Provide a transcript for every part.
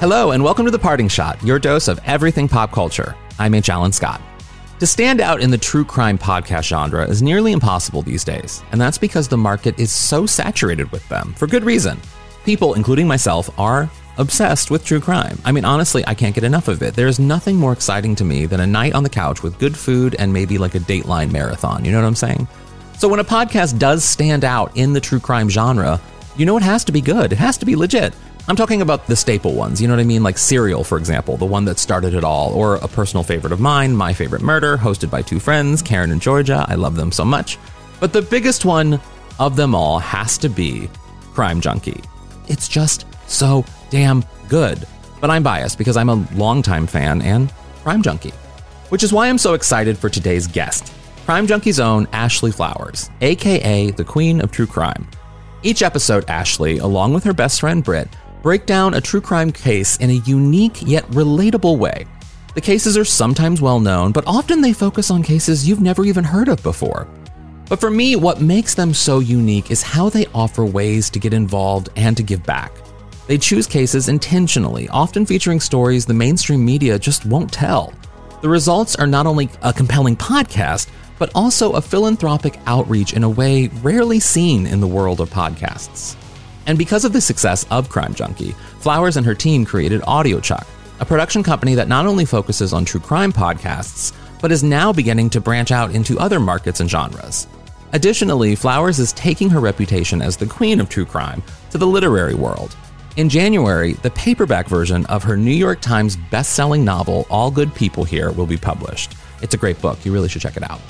Hello, and welcome to The Parting Shot, your dose of everything pop culture. I'm H. Alan Scott. To stand out in the true crime podcast genre is nearly impossible these days, and that's because the market is so saturated with them, for good reason. People, including myself, are obsessed with true crime. I mean, honestly, I can't get enough of it. There's nothing more exciting to me than a night on the couch with good food and maybe like a Dateline marathon. You know what I'm saying? So when a podcast does stand out in the true crime genre, you know it has to be good. It has to be legit. I'm talking about the staple ones, you know what I mean? Like Serial, for example, the one that started it all, or a personal favorite of mine, My Favorite Murder, hosted by two friends, Karen and Georgia. I love them so much. But the biggest one of them all has to be Crime Junkie. It's just so damn good. But I'm biased because I'm a longtime fan and Crime Junkie, which is why I'm so excited for today's guest, Crime Junkie's own Ashley Flowers, aka the Queen of True Crime. Each episode, Ashley, along with her best friend Brit, break down a true crime case in a unique yet relatable way. The cases are sometimes well known, but often they focus on cases you've never even heard of before. But for me, what makes them so unique is how they offer ways to get involved and to give back. They choose cases intentionally, often featuring stories the mainstream media just won't tell. The results are not only a compelling podcast, but also a philanthropic outreach in a way rarely seen in the world of podcasts. And because of the success of Crime Junkie, Flowers and her team created AudioChuck, a production company that not only focuses on true crime podcasts, but is now beginning to branch out into other markets and genres. Additionally, Flowers is taking her reputation as the queen of true crime to the literary world. In January, the paperback version of her New York Times best-selling novel All Good People Here will be published. It's a great book. You really should check it out.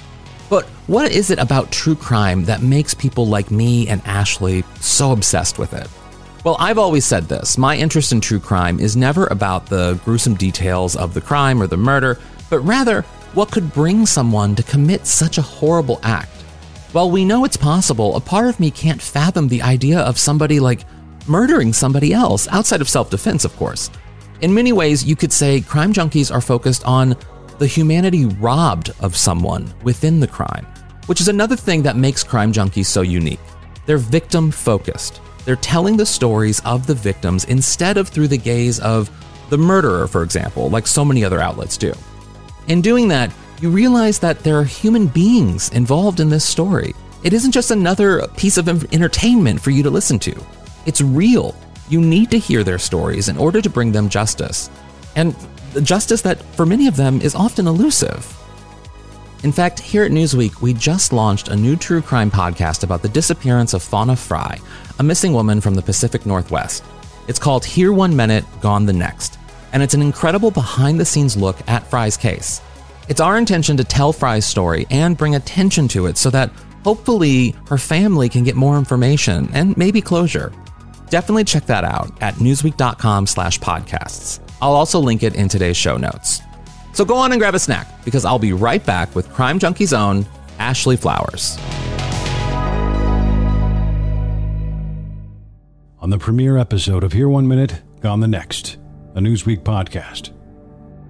But what is it about true crime that makes people like me and Ashley so obsessed with it? Well, I've always said this my interest in true crime is never about the gruesome details of the crime or the murder, but rather what could bring someone to commit such a horrible act. While we know it's possible, a part of me can't fathom the idea of somebody like murdering somebody else, outside of self defense, of course. In many ways, you could say crime junkies are focused on the humanity robbed of someone within the crime, which is another thing that makes crime junkies so unique. They're victim focused. They're telling the stories of the victims instead of through the gaze of the murderer, for example, like so many other outlets do. In doing that, you realize that there are human beings involved in this story. It isn't just another piece of entertainment for you to listen to. It's real. You need to hear their stories in order to bring them justice. And justice that, for many of them, is often elusive. In fact, here at Newsweek, we just launched a new true crime podcast about the disappearance of Fauna Frey, a missing woman from the Pacific Northwest. It's called Here One Minute, Gone the Next, and it's an incredible behind the scenes look at Frey's case. It's our intention to tell Frey's story and bring attention to it so that hopefully her family can get more information and maybe closure. Definitely check that out at newsweek.com slash podcasts. I'll also link it in today's show notes. So go on and grab a snack because I'll be right back with Crime Junkie's own Ashley Flowers. On the premiere episode of Here One Minute, Gone the Next, a Newsweek podcast.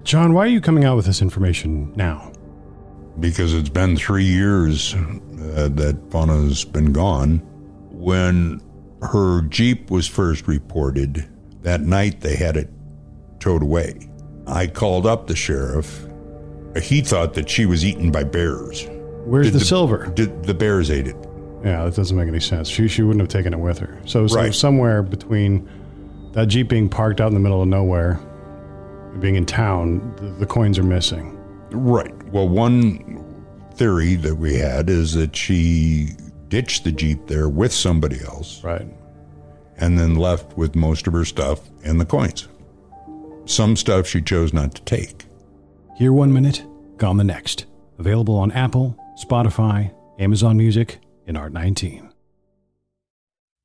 John, why are you coming out with this information now? Because it's been three years uh, that Fauna's been gone. When her Jeep was first reported, that night they had it towed away. I called up the sheriff. He thought that she was eaten by bears. Where's Did the, silver? Did the bears ate it? Yeah, that doesn't make any sense. She she wouldn't have taken it with her. So, so Right. somewhere between that Jeep being parked out in the middle of nowhere being in town, the, the coins are missing. Right. Well, one theory that we had is that she ditched the Jeep there with somebody else Right. and then left with most of her stuff and the coins. Some stuff she chose not to take. Here One Minute, Gone the Next. Available on Apple, Spotify, Amazon Music, and Art19.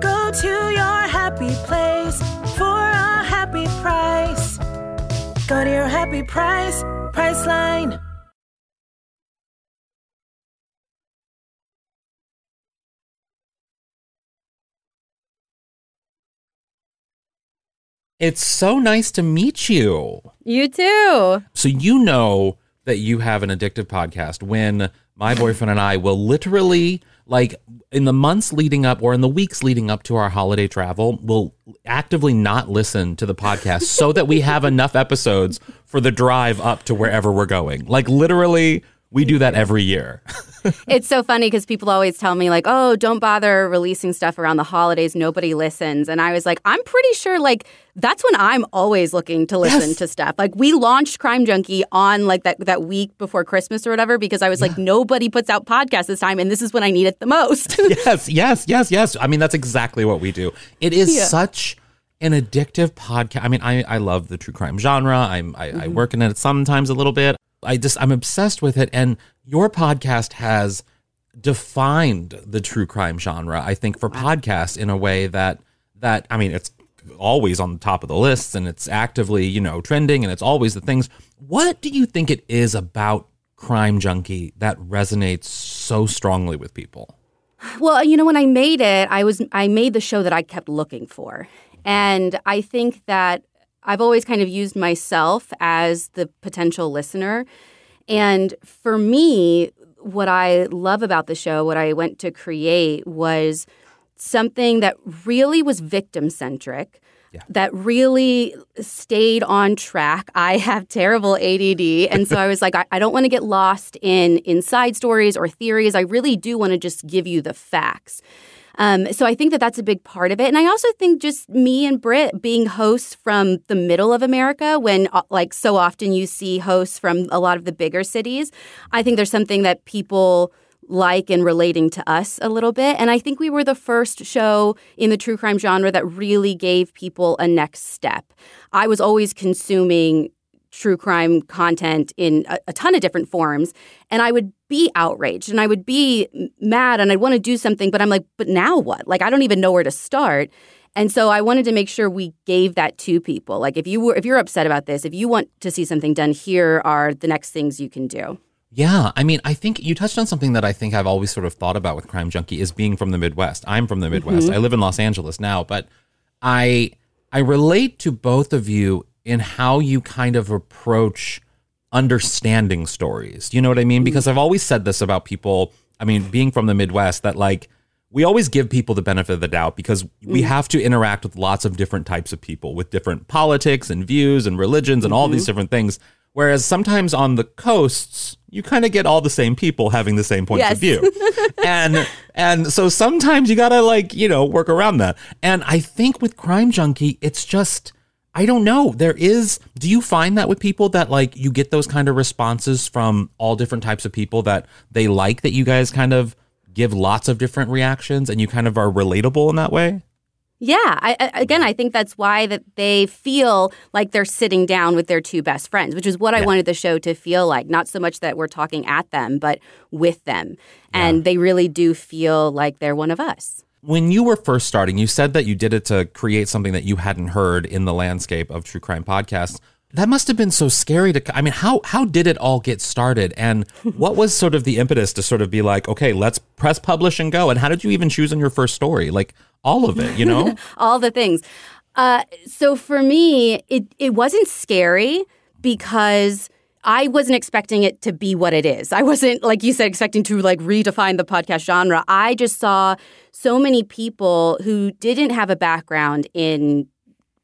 Go to your happy place for a happy price. Go to your happy price, Priceline. It's so nice to meet you. You too. So you know that you have an addictive podcast when my boyfriend and I will literally like in the months leading up or in the weeks leading up to our holiday travel, we'll actively not listen to the podcast so that we have enough episodes for the drive up to wherever we're going. Like literally we do that every year. it's so funny because people always tell me like, "Oh, don't bother releasing stuff around the holidays. Nobody listens." And I was like, "I'm pretty sure like that's when I'm always looking to listen Yes. to stuff." Like we launched Crime Junkie on like that that week before Christmas or whatever because I was like, nobody puts out podcasts this time, and this is when I need it the most. yes, yes, yes, yes. I mean, that's exactly what we do. It is Yeah. such an addictive podcast. I mean, I, I love the true crime genre. I'm I, I mm-hmm. work in it sometimes a little bit. I just I'm obsessed with it. And your podcast has defined the true crime genre. I think for podcasts in a way that that I mean, it's always on the top of the lists and it's actively you know trending and it's always the things. What do you think it is about Crime Junkie that resonates so strongly with people? Well, you know, when I made it, I was I made the show that I kept looking for. And I think that I've always kind of used myself as the potential listener. And for me, what I love about the show, what I went to create was something that really was victim centric. That really stayed on track. I have terrible ADD. And so I was like, I, I don't want to get lost in inside stories or theories. I really do want to just give you the facts. Um, so I think that that's a big part of it. And I also think just me and Brit being hosts from the middle of America, when uh, like so often you see hosts from a lot of the bigger cities, I think there's something that people like and relating to us a little bit. And I think we were the first show in the true crime genre that really gave people a next step. I was always consuming true crime content in a, a ton of different forms and i would be outraged and i would be mad and i'd want to do something but i'm like but now what? Like i don't even know where to start. And so i wanted to make sure we gave that to people. Like if you were if you're upset about this if you want to see something done here are the next things you can do. Yeah, I mean, I think you touched on something that I think I've always sort of thought about with Crime Junkie is being from the Midwest. I'm from the mm-hmm. Midwest. I live in Los Angeles now, but I I relate to both of you in how you kind of approach understanding stories. You know what I mean? Because mm. I've always said this about people, I mean, being from the Midwest that like we always give people the benefit of the doubt because we mm. have to interact with lots of different types of people with different politics and views and religions and all these mm-hmm. different things. Whereas sometimes on the coasts, you kind of get all the same people having the same points Yes. of view. and and so sometimes you gotta like, you know, work around that. And I think with Crime Junkie, it's just I don't know. There is do you find that with people that like you get those kind of responses from all different types of people that they like that you guys kind of give lots of different reactions and you kind of are relatable in that way? Yeah, I, again, I think that's why that they feel like they're sitting down with their two best friends, which is what I wanted the show to feel like. Not so much that we're talking at them, but with them, and they really do feel like they're one of us. When you were first starting, you said that you did it to create something that you hadn't heard in the landscape of true crime podcasts. That must have been so scary to I mean, how how did it all get started and what was sort of the impetus to sort of be like, okay, let's press publish and go? And how did you even choose on your first story? Like all of it, you know? all the things. Uh, so for me, it it wasn't scary, because I wasn't expecting it to be what it is. I wasn't, like you said, expecting to like redefine the podcast genre. I just saw so many people who didn't have a background in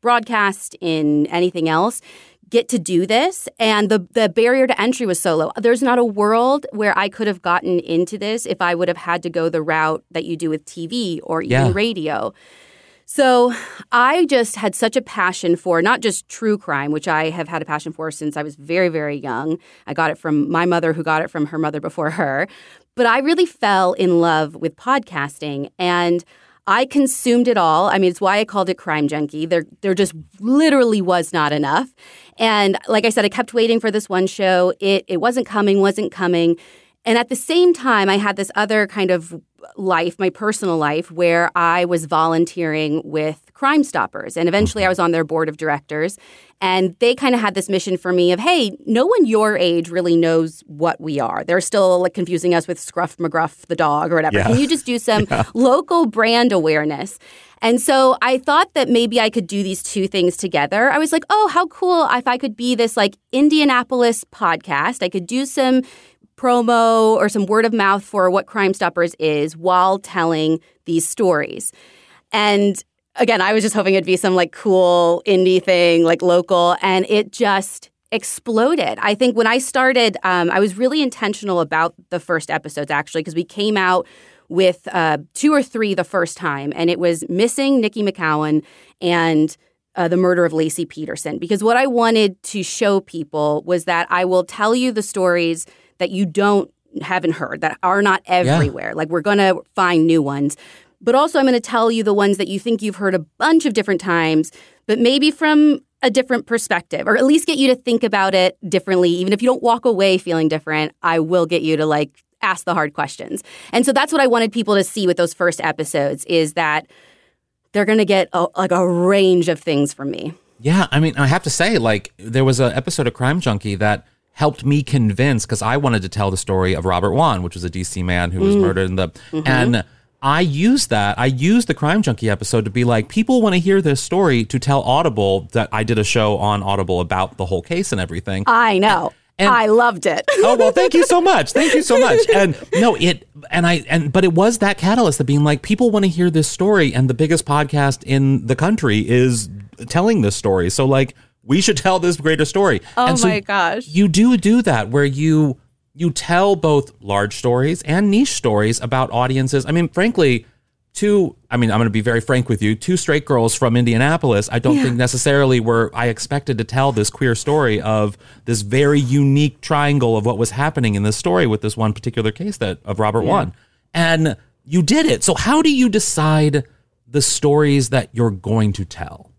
broadcast, in anything else, get to do this. And the, the barrier to entry was so low. There's not a world where I could have gotten into this if I would have had to go the route that you do with TV or even Yeah. radio. So I just had such a passion for not just true crime, which I have had a passion for since I was very, very young. I got it from my mother, who got it from her mother before her. But I really fell in love with podcasting and I consumed it all. I mean, it's why I called it Crime Junkie. There, there just literally was not enough. And like I said, I kept waiting for this one show. It, it wasn't coming, wasn't coming. And at the same time, I had this other kind of life, my personal life, where I was volunteering with Crime Stoppers. And eventually I mm-hmm. was on their board of directors. And they kind of had this mission for me of, hey, no one your age really knows what we are. They're still like confusing us with Scruff McGruff the dog or whatever. Yeah. Can you just do some local brand awareness? And so I thought that maybe I could do these two things together. I was like, oh, how cool if I could be this like Indianapolis podcast. I could do some promo or some word of mouth for what Crime Stoppers is while telling these stories. And again, I was just hoping it'd be some like cool indie thing, like local, and it just exploded. I think when I started, um, I was really intentional about the first episodes actually, because we came out with uh, two or three the first time, and it was missing Nikki McCowan and uh, the murder of Laci Peterson. Because what I wanted to show people was that I will tell you the stories that you don't haven't heard that are not everywhere. Like we're going to find new ones. But also I'm going to tell you the ones that you think you've heard a bunch of different times, but maybe from a different perspective or at least get you to think about it differently even if you don't walk away feeling different. I will get you to like ask the hard questions. And so that's what I wanted people to see with those first episodes is that they're going to get a, like a range of things from me. Yeah, I mean, I have to say, like, there was an episode of Crime Junkie that helped me convince because I wanted to tell the story of Robert Wone, which was a DC man who was mm. murdered in the mm-hmm. and. I used that. I used the Crime Junkie episode to be like, people want to hear this story to tell Audible that I did a show on Audible about the whole case and everything. I know. And- I loved it. oh well thank you so much thank you so much and no it and i and but it was that catalyst of being like people want to hear this story and the biggest podcast in the country is telling this story so like we should tell this greater story. Oh and so my gosh. you do do that where you you tell both large stories and niche stories about audiences. I mean frankly two i mean i'm going to be very frank with you two straight girls from indianapolis i don't think necessarily were i expected to tell this queer story of this very unique triangle of what was happening in this story with this one particular case that of robert Wone. and you did it. So how do you decide the stories that you're going to tell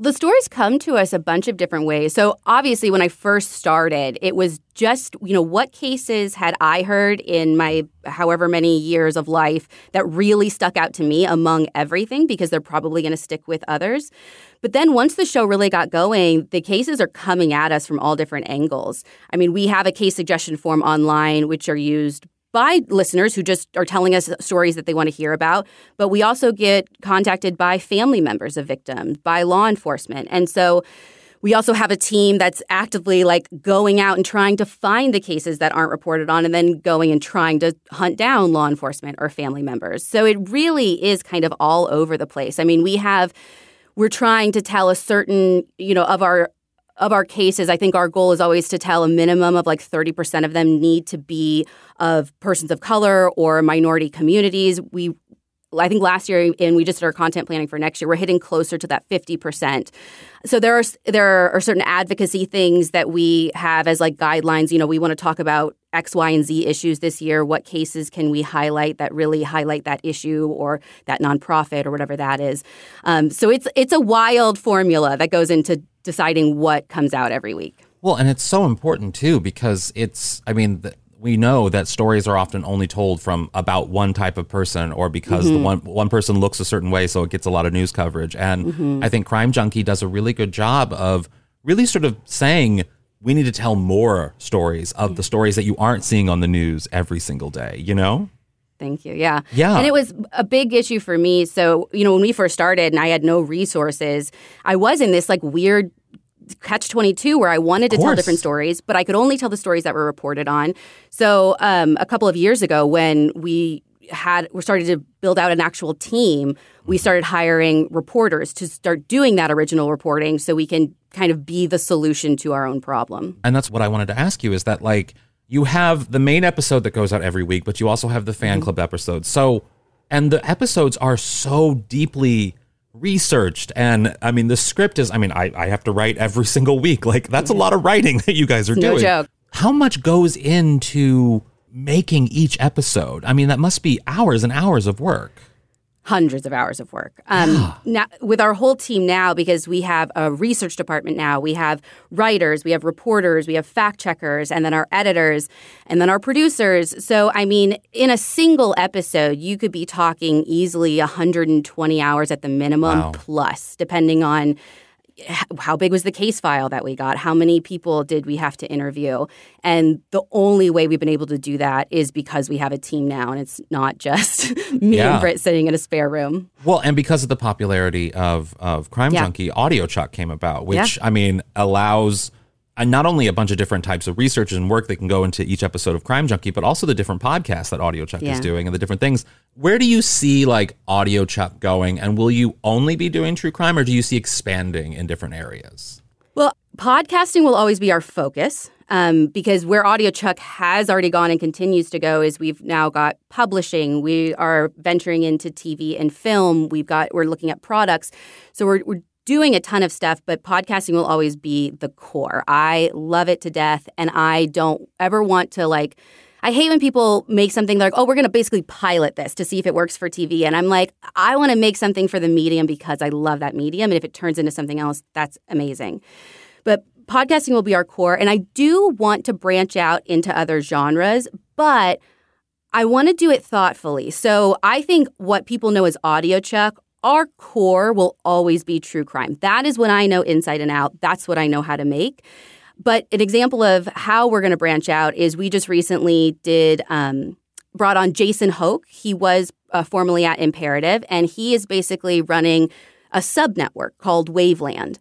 The stories come to us a bunch of different ways. So obviously when I first started, it was just, you know, what cases had I heard in my however many years of life that really stuck out to me among everything because they're probably going to stick with others. But then once the show really got going, the cases are coming at us from all different angles. I mean, we have a case suggestion form online which are used by listeners who just are telling us stories that they want to hear about, but we also get contacted by family members of victims, by law enforcement. And so we also have a team that's actively like going out and trying to find the cases that aren't reported on and then going and trying to hunt down law enforcement or family members. So it really is kind of all over the place. I mean, we have we're trying to tell a certain, you know, of our of our cases, I think our goal is always to tell a minimum of like 30% of them need to be of persons of color or minority communities. We I think last year, and we just did our content planning for next year, we're hitting closer to that 50%. So there are there are certain advocacy things that we have as like guidelines. You know, we want to talk about X, Y, and Z issues this year. What cases can we highlight that really highlight that issue or that nonprofit or whatever that is? Um, so it's it's a wild formula that goes into deciding what comes out every week. Well, and it's so important too because it's, I mean, th- we know that stories are often only told from about one type of person or because the mm-hmm. one one person looks a certain way, so it gets a lot of news coverage. And mm-hmm. I think Crime Junkie does a really good job of really sort of saying we need to tell more stories of the stories that you aren't seeing on the news every single day. You know? Thank you. Yeah. Yeah. And it was a big issue for me. So, you know, when we first started and I had no resources, I was in this like weird catch 22 where I wanted to tell different stories, but I could only tell the stories that were reported on. So um, a couple of years ago, when we had we started to build out an actual team, we started hiring reporters to start doing that original reporting so we can kind of be the solution to our own problem. And that's what I wanted to ask you is that like you have the main episode that goes out every week, but you also have the fan club episode So, and the episodes are so deeply researched. And I mean, the script is, I mean, I, I have to write every single week. Like, that's a mm-hmm. lot of writing that you guys are No doing. joke. How much goes into making each episode? I mean, that must be hours and hours of work. Hundreds of hours of work. Um, now, with our whole team now, because we have a research department now, we have writers, we have reporters, we have fact checkers, and then our editors, and then our producers. So, I mean, in a single episode, you could be talking easily 120 hours at the minimum Wow. plus, depending on how big was the case file that we got? How many people did we have to interview? And the only way we've been able to do that is because we have a team now, and it's not just me Yeah. and Brit sitting in a spare room. Well, and because of the popularity of of Crime Yeah. Junkie, Audio Chuck came about, which Yeah. I mean allows uh, not only a bunch of different types of research and work that can go into each episode of Crime Junkie, but also the different podcasts that Audio Chuck is doing and the different things. Where do you see like Audio Chuck going, and will you only be doing true crime, or do you see expanding in different areas? Well, podcasting will always be our focus um, because where Audio Chuck has already gone and continues to go is we've now got publishing. We are venturing into TV and film. We've got we're looking at products, so we're we're doing a ton of stuff. But podcasting will always be the core. I love it to death, and I don't ever want to like. I hate when people make something like, oh, we're going to basically pilot this to see if it works for TV. And I'm like, I want to make something for the medium because I love that medium. And if it turns into something else, that's amazing. But podcasting will be our core. And I do want to branch out into other genres, but I want to do it thoughtfully. So I think what people know as Audio Chuck, our core will always be true crime. That is what I know inside and out. That's what I know how to make. But an example of how we're going to branch out is we just recently did um, brought on Jason Hoch. He was uh, formerly at Imperative, and he is basically running a sub network called Waveland.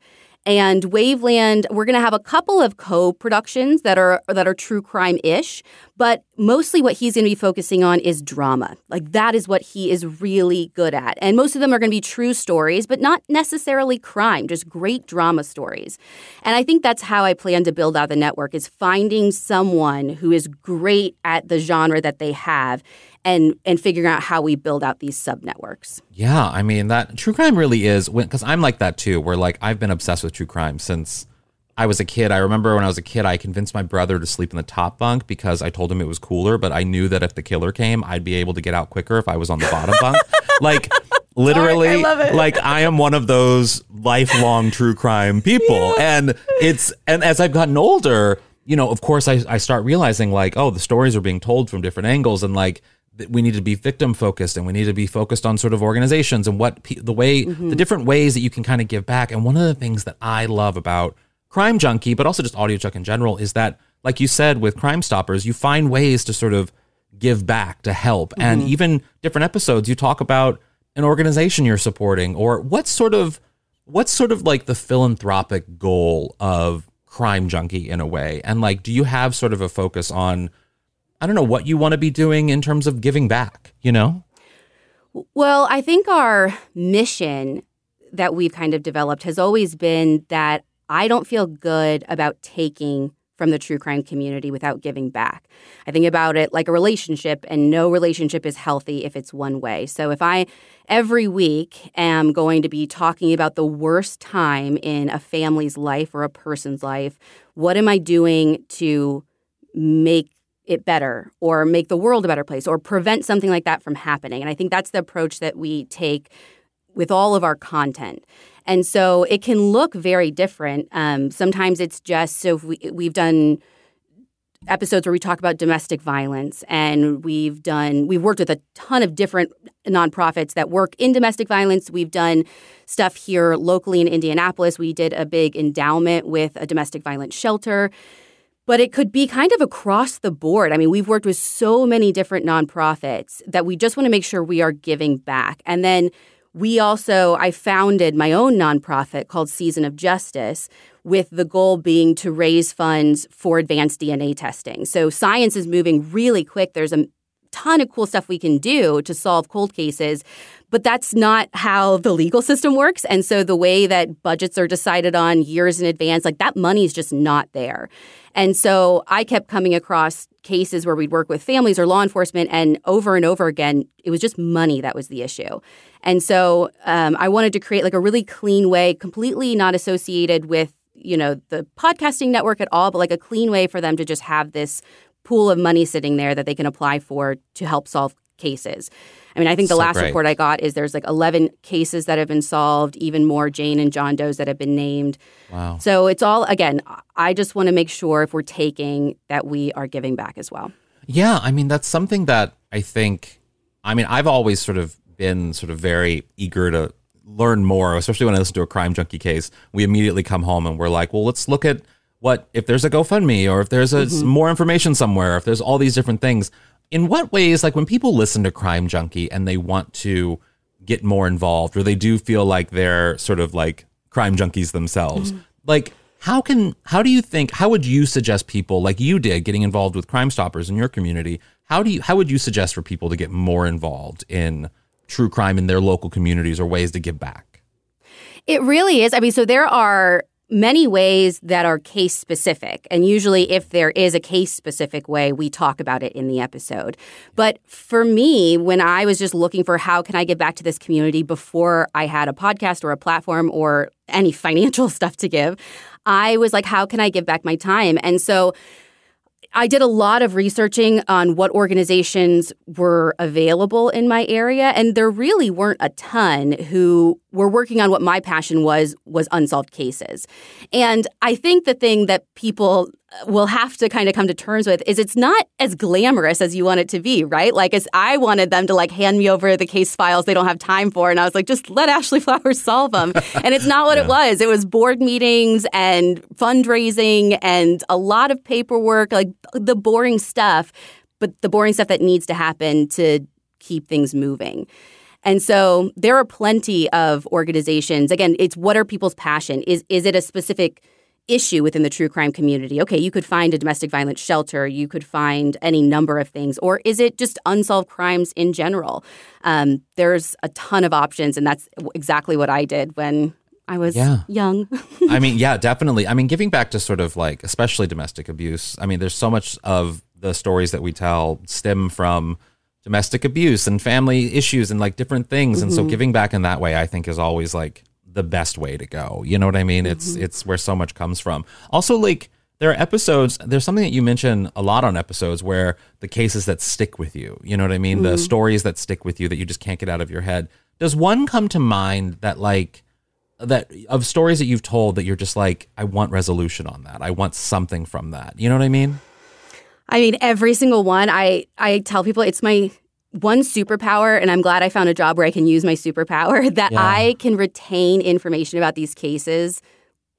And Waveland, we're going to have a couple of co-productions that are that are true crime-ish, but mostly what he's going to be focusing on is drama. Like that is what he is really good at. And most of them are going to be true stories, but not necessarily crime, just great drama stories. And I think that's how I plan to build out the network is finding someone who is great at the genre that they have and and figuring out how we build out these sub networks. Yeah, I mean that true crime really is because I'm like that too. Where like I've been obsessed with true crime since I was a kid. I remember when I was a kid, I convinced my brother to sleep in the top bunk because I told him it was cooler. But I knew that if the killer came, I'd be able to get out quicker if I was on the bottom bunk. Like literally, like I am one of those lifelong true crime people, and it's and as I've gotten older, you know, of course, I I start realizing like, oh, the stories are being told from different angles, and like we need to be victim focused and we need to be focused on sort of organizations and what the way the mm-hmm. different ways that you can kind of give back. And one of the things that i love about crime junkie but also just audio chuck in general is that like you said with crime stoppers you find ways to sort of give back to help. And mm-hmm. even different episodes you talk about an organization you're supporting or what sort of what's sort of like the philanthropic goal of crime junkie in a way? And like do you have sort of a focus on I don't know what you want to be doing in terms of giving back, you know? Well, I think our mission that we've kind of developed has always been that I don't feel good about taking from the true crime community without giving back. I think about it like a relationship, and no relationship is healthy if it's one way. So if I every week am going to be talking about the worst time in a family's life or a person's life, what am I doing to make it better or make the world a better place or prevent something like that from happening. And I think that's the approach that we take with all of our content. And so it can look very different. Um, sometimes it's just so we, we've done episodes where we talk about domestic violence and we've done we've worked with a ton of different nonprofits that work in domestic violence we've done stuff here locally in indianapolis we did a big endowment with a domestic violence shelter but it could be kind of across the board. I mean, we've worked with so many different nonprofits that we just want to make sure we are giving back. And then we also, I founded my own nonprofit called Season of Justice with the goal being to raise funds for advanced DNA testing. So science is moving really quick. There's a ton of cool stuff we can do to solve cold cases, but that's not how the legal system works. And so the way that budgets are decided on years in advance, like that money is just not there. And so I kept coming across cases where we'd work with families or law enforcement, and over and over again, it was just money that was the issue. And so um, I wanted to create like a really clean way, completely not associated with you know the podcasting network at all, but like a clean way for them to just have this pool of money sitting there that they can apply for to help solve cases. I mean, I think the So last great. report I got is there's like 11 cases that have been solved, even more Jane and John Doe's that have been named. Wow. So it's all, again, I just want to make sure if we're taking that we are giving back as well. Yeah, I mean that's something that I think I mean I've always sort of been sort of very eager to learn more, especially when I listen to a crime junkie case. We immediately come home and we're like, well, let's look at what if there's a GoFundMe or if there's a mm-hmm. s- more information somewhere, if there's all these different things. In what ways, like when people listen to Crime Junkie and they want to get more involved, or they do feel like they're sort of like crime junkies themselves, mm-hmm. like how can how do you think how would you suggest people like you did getting involved with crime stoppers in your community how do you how would you suggest for people to get more involved in true crime in their local communities or ways to give back It really is. I mean, so there are many ways that are case specific. And usually, if there is a case specific way, we talk about it in the episode. But for me, when I was just looking for how can I give back to this community before I had a podcast or a platform or any financial stuff to give, I was like, how can I give back my time? And so, I did a lot of researching on what organizations were available in my area and there really weren't a ton who were working on what my passion was was unsolved cases. And I think the thing that people uh, will have to kind of come to terms with is it's not as glamorous as you want it to be, right? Like as I wanted them to like hand me over the case files they don't have time for and I was like just let Ashley Flowers solve them. and it's not what it was. It was board meetings and fundraising and a lot of paperwork, like the boring stuff, but the boring stuff that needs to happen to keep things moving. And so there are plenty of organizations. Again, it's what are people's passion? Is is it a specific issue within the true crime community? Okay, you could find a domestic violence shelter, you could find any number of things, or is it just unsolved crimes in general? Um, there's a ton of options, and that's exactly what I did when I was Yeah. young. I mean, yeah, definitely. I mean, giving back to sort of like, especially domestic abuse. I mean, there's so much of the stories that we tell stem from domestic abuse and family issues and like different things. And so mm-hmm. giving back in that way, I think is always like the best way to go. You know what I mean? It's, mm-hmm. it's where so much comes from. Also, like, there are episodes, there's something that you mention a lot on episodes where the cases that stick with you, you know what I mean? The mm-hmm. stories that stick with you that you just can't get out of your head. Does one come to mind that like, that of stories that you've told that you're just like, I want resolution on that. I want something from that. You know what I mean? I mean, every single one. I I tell people it's my one superpower, and I'm glad I found a job where I can use my superpower that Yeah. I can retain information about these cases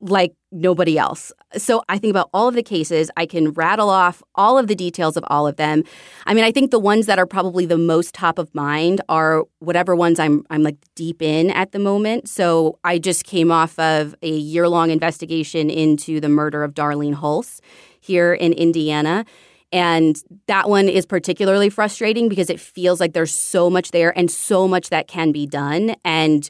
like nobody else. So I think about all of the cases. I can rattle off all of the details of all of them. I mean, I think the ones that are probably the most top of mind are whatever ones I'm I'm like deep in at the moment. So I just came off of a year long investigation into the murder of Darlene Hulse here in Indiana. And that one is particularly frustrating because it feels like there's so much there and so much that can be done. And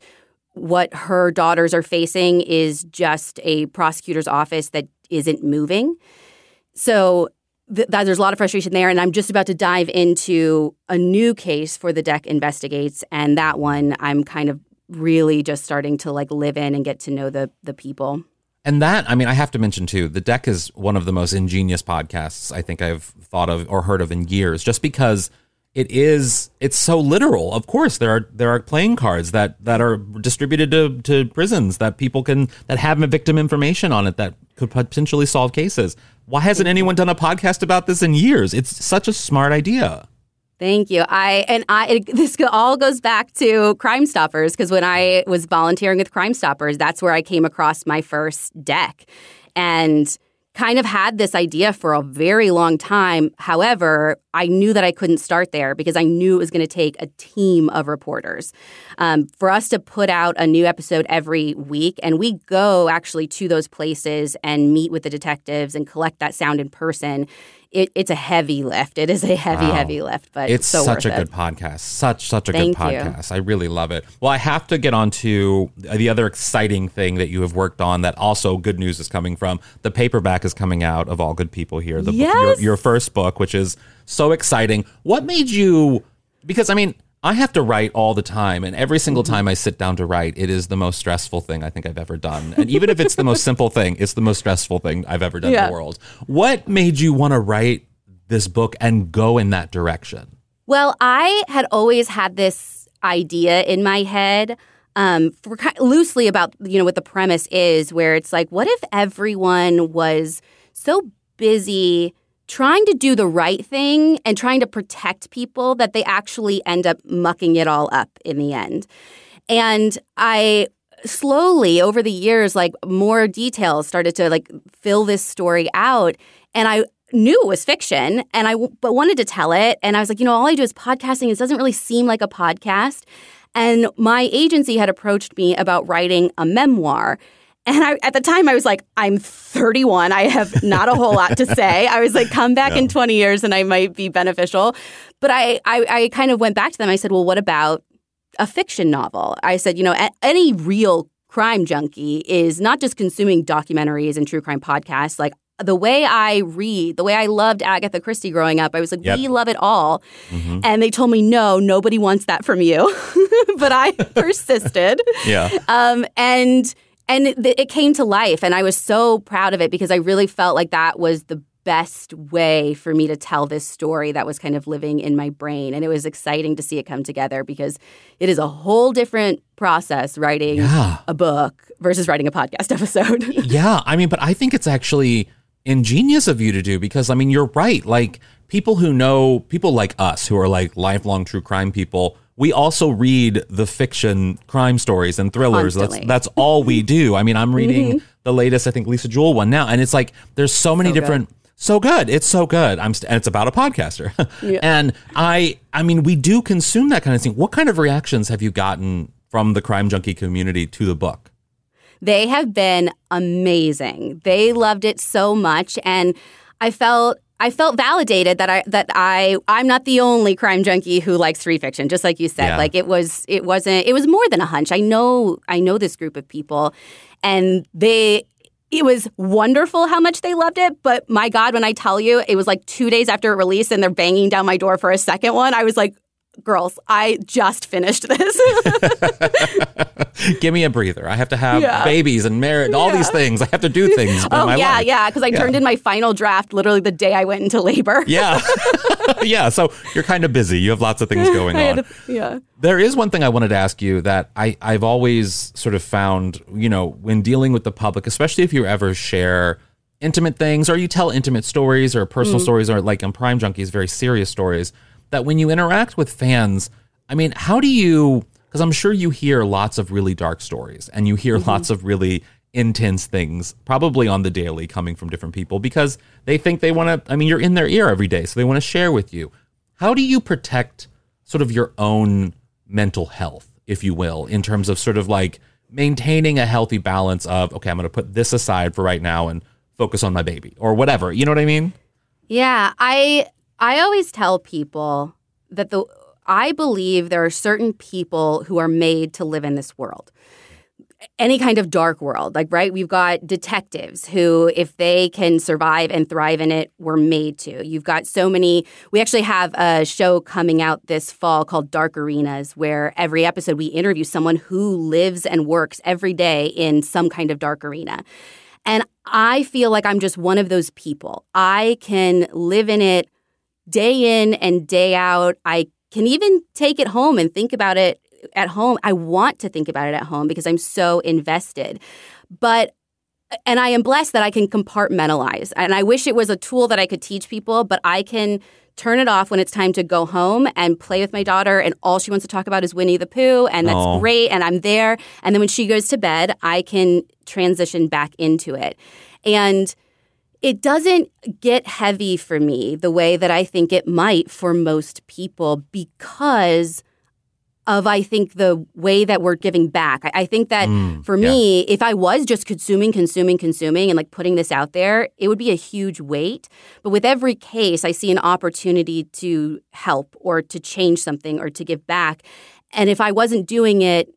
what her daughters are facing is just a prosecutor's office that isn't moving. So th- there's a lot of frustration there. And I'm just about to dive into a new case for the deck investigates. And that one I'm kind of really just starting to like live in and get to know the the people. And that, I mean, I have to mention too, The Deck is one of the most ingenious podcasts I think I've thought of or heard of in years, just because it is it's so literal. Of course, there are there are playing cards that that are distributed to, to prisons that people can that have victim information on it that could potentially solve cases. Why hasn't anyone done a podcast about this in years? It's such a smart idea. Thank you. I and I it, this all goes back to Crime Stoppers because when I was volunteering with Crime Stoppers, that's where I came across my first deck, and kind of had this idea for a very long time. However, I knew that I couldn't start there because I knew it was going to take a team of reporters. Um, for us to put out a new episode every week, and we go actually to those places and meet with the detectives and collect that sound in person it, it's a heavy lift. It is a heavy, Wow. heavy lift, but it's so such a it. good podcast. Such such a Thank good you. podcast. I really love it. Well, I have to get on to the other exciting thing that you have worked on. That also good news is coming from. The paperback is coming out of All Good People here. The book, your, Yes. your first book, which is so exciting. What made you? Because I mean. I have to write all the time, and every single time I sit down to write, it is the most stressful thing I think I've ever done. And even if it's the most simple thing, it's the most stressful thing I've ever done in the world. What made you want to write this book and go in that direction? Well, I had always had this idea in my head, um, for, loosely about you know what the premise is, where it's like, what if everyone was so busy trying to do the right thing and trying to protect people that they actually end up mucking it all up in the end. And I slowly over the years like more details started to like fill this story out and I knew it was fiction and I but wanted to tell it and I was like, you know, all I do is podcasting. It doesn't really seem like a podcast. And my agency had approached me about writing a memoir. And I, at the time, I was like, I'm 31. I have not a whole lot to say. I was like, come back in 20 years and I might be beneficial. But I, I, I kind of went back to them. I said, well, what about a fiction novel? I said, you know, any real crime junkie is not just consuming documentaries and true crime podcasts. Like the way I read, the way I loved Agatha Christie growing up, I was like, Yep. we love it all. And they told me, no, nobody wants that from you. but I persisted. Yeah. Um, and and it, it came to life, and I was so proud of it because I really felt like that was the best way for me to tell this story that was kind of living in my brain, and it was exciting to see it come together because it is a whole different process writing Yeah. a book versus writing a podcast episode. Yeah, I mean, but I think it's actually ingenious of you to do because I mean, you're right. Like people who know people like us who are like lifelong true crime people, we also read the fiction crime stories and thrillers. Constantly. That's that's all we do. I mean, I'm reading mm-hmm. the latest, I think Lisa Jewell one now, and it's like there's so many So good. different. So good. It's so good. I'm st- and it's about a podcaster. yeah. And I I mean, we do consume that kind of thing. What kind of reactions have you gotten from the crime junkie community to the book? They have been amazing. They loved it so much and I felt I felt validated that I that I I'm not the only crime junkie who likes free fiction just like you said. Yeah. Like it was it wasn't it was more than a hunch. I know I know this group of people and they it was wonderful how much they loved it, but my God, when I tell you, it was like two days after it released and they're banging down my door for a second one. I was like, girls, I just finished this. Give me a breather. I have to have Yeah. babies and marriage, all these things. I have to do things. oh, my yeah, life. yeah. Because I turned in my final draft literally the day I went into labor. Yeah. yeah. So you're kind of busy. You have lots of things going on. to- yeah. There is one thing I wanted to ask you that I, I've always sort of found, you know, when dealing with the public, especially if you ever share intimate things or you tell intimate stories or personal mm. stories or like on Crime Junkies, very serious stories, that when you interact with fans, I mean, how do you, because I'm sure you hear lots of really dark stories and you hear mm-hmm. lots of really intense things, probably on the daily coming from different people because they think they want to, I mean, you're in their ear every day, so they want to share with you. How do you protect sort of your own mental health, if you will, in terms of sort of like maintaining a healthy balance of, okay, I'm going to put this aside for right now and focus on my baby or whatever. You know what I mean? Yeah, I I always tell people that the I believe there are certain people who are made to live in this world. Any kind of dark world, like right? We've got detectives who, if they can survive and thrive in it, were made to. You've got so many. We actually have a show coming out this fall called Dark Arenas, where every episode we interview someone who lives and works every day in some kind of dark arena. And I feel like I'm just one of those people. I can live in it day in and day out. I can even take it home and think about it at home. I want to think about it at home because I'm so invested. But and I am blessed that I can compartmentalize. And I wish it was a tool that I could teach people, but I can turn it off when it's time to go home and play with my daughter and all she wants to talk about is Winnie the Pooh and that's Aw. great and I'm there and then when she goes to bed, I can transition back into it. And it doesn't get heavy for me the way that I think it might for most people because of I think the way that we're giving back. I, I think that Mm, for me, if I was just consuming, consuming, consuming, and like putting this out there, it would be a huge weight. But with every case, I see an opportunity to help or to change something or to give back. And if I wasn't doing it,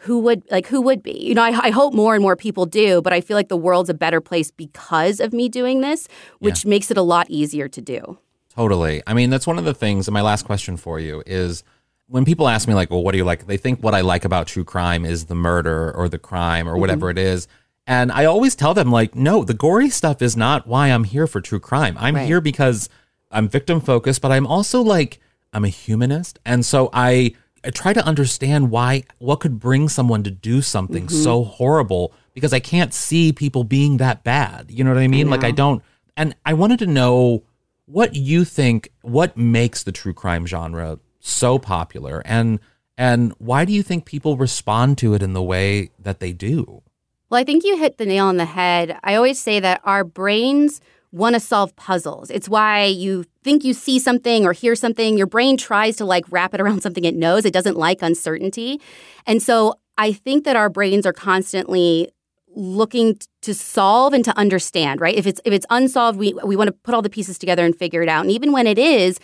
who would like who would be? You know, I, I hope more and more people do, but I feel like the world's a better place because of me doing this, which makes it a lot easier to do. Totally. I mean, that's one of the things. And my last question for you is when people ask me, like, well, what do you like? They think what I like about true crime is the murder or the crime or mm-hmm. whatever it is. And I always tell them, like, no, the gory stuff is not why I'm here for true crime. I'm Right. here because I'm victim focused, but I'm also like, I'm a humanist. And so I, I try to understand why, what could bring someone to do something mm-hmm. so horrible because I can't see people being that bad. You know what I mean? like, I don't. And I wanted to know what you think what makes the true crime genre so popular and and why do you think people respond to it in the way that they do Well, I think you hit the nail on the head. I always say that our brains want to solve puzzles. It's why you think you see something or hear something, your brain tries to like wrap it around something it knows. It doesn't like uncertainty. And so I think that our brains are constantly looking to solve and to understand, right? If it's if it's unsolved, we we want to put all the pieces together and figure it out. And even when it is,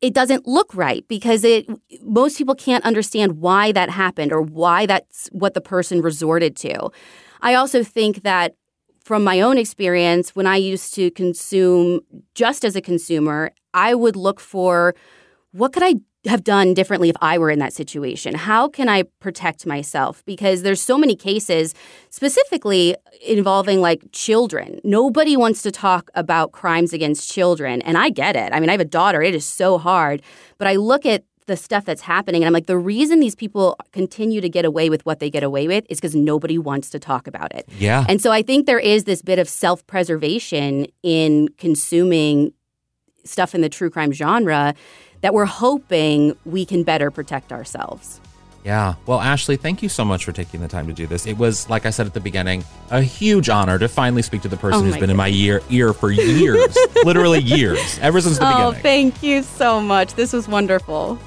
it doesn't look right because it most people can't understand why that happened or why that's what the person resorted to. I also think that from my own experience, when I used to consume just as a consumer, I would look for what could I have done differently if I were in that situation? How can I protect myself? Because there's so many cases, specifically involving like children. Nobody wants to talk about crimes against children. And I get it. I mean, I have a daughter, it is so hard. But I look at the stuff that's happening. And I'm like, the reason these people continue to get away with what they get away with is because nobody wants to talk about it. yeah And so I think there is this bit of self preservation in consuming stuff in the true crime genre that we're hoping we can better protect ourselves. yeah well ashley thank you so much for taking the time to do this it was like i said at the beginning a huge honor to finally speak to the person Oh who's been in my ear ear for years literally years ever since the Oh, beginning Oh, thank you so much. This was wonderful.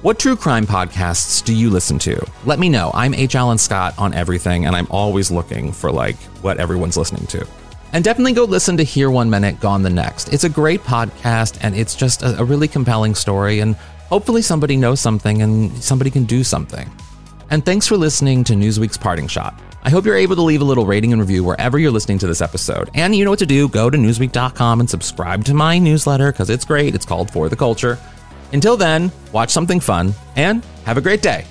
What true crime podcasts do you listen to? Let me know. I'm H. Alan Scott on everything, and I'm always looking for like what everyone's listening to. And definitely go listen to Here One Minute, Gone the Next. It's a great podcast, and it's just a, really compelling story. And hopefully, somebody knows something and somebody can do something. And thanks for listening to Newsweek's Parting Shot. I hope you're able to leave a little rating and review wherever you're listening to this episode. And you know what to do go to Newsweek.com and subscribe to my newsletter because it's great. It's called For the Culture. Until then, watch something fun and have a great day.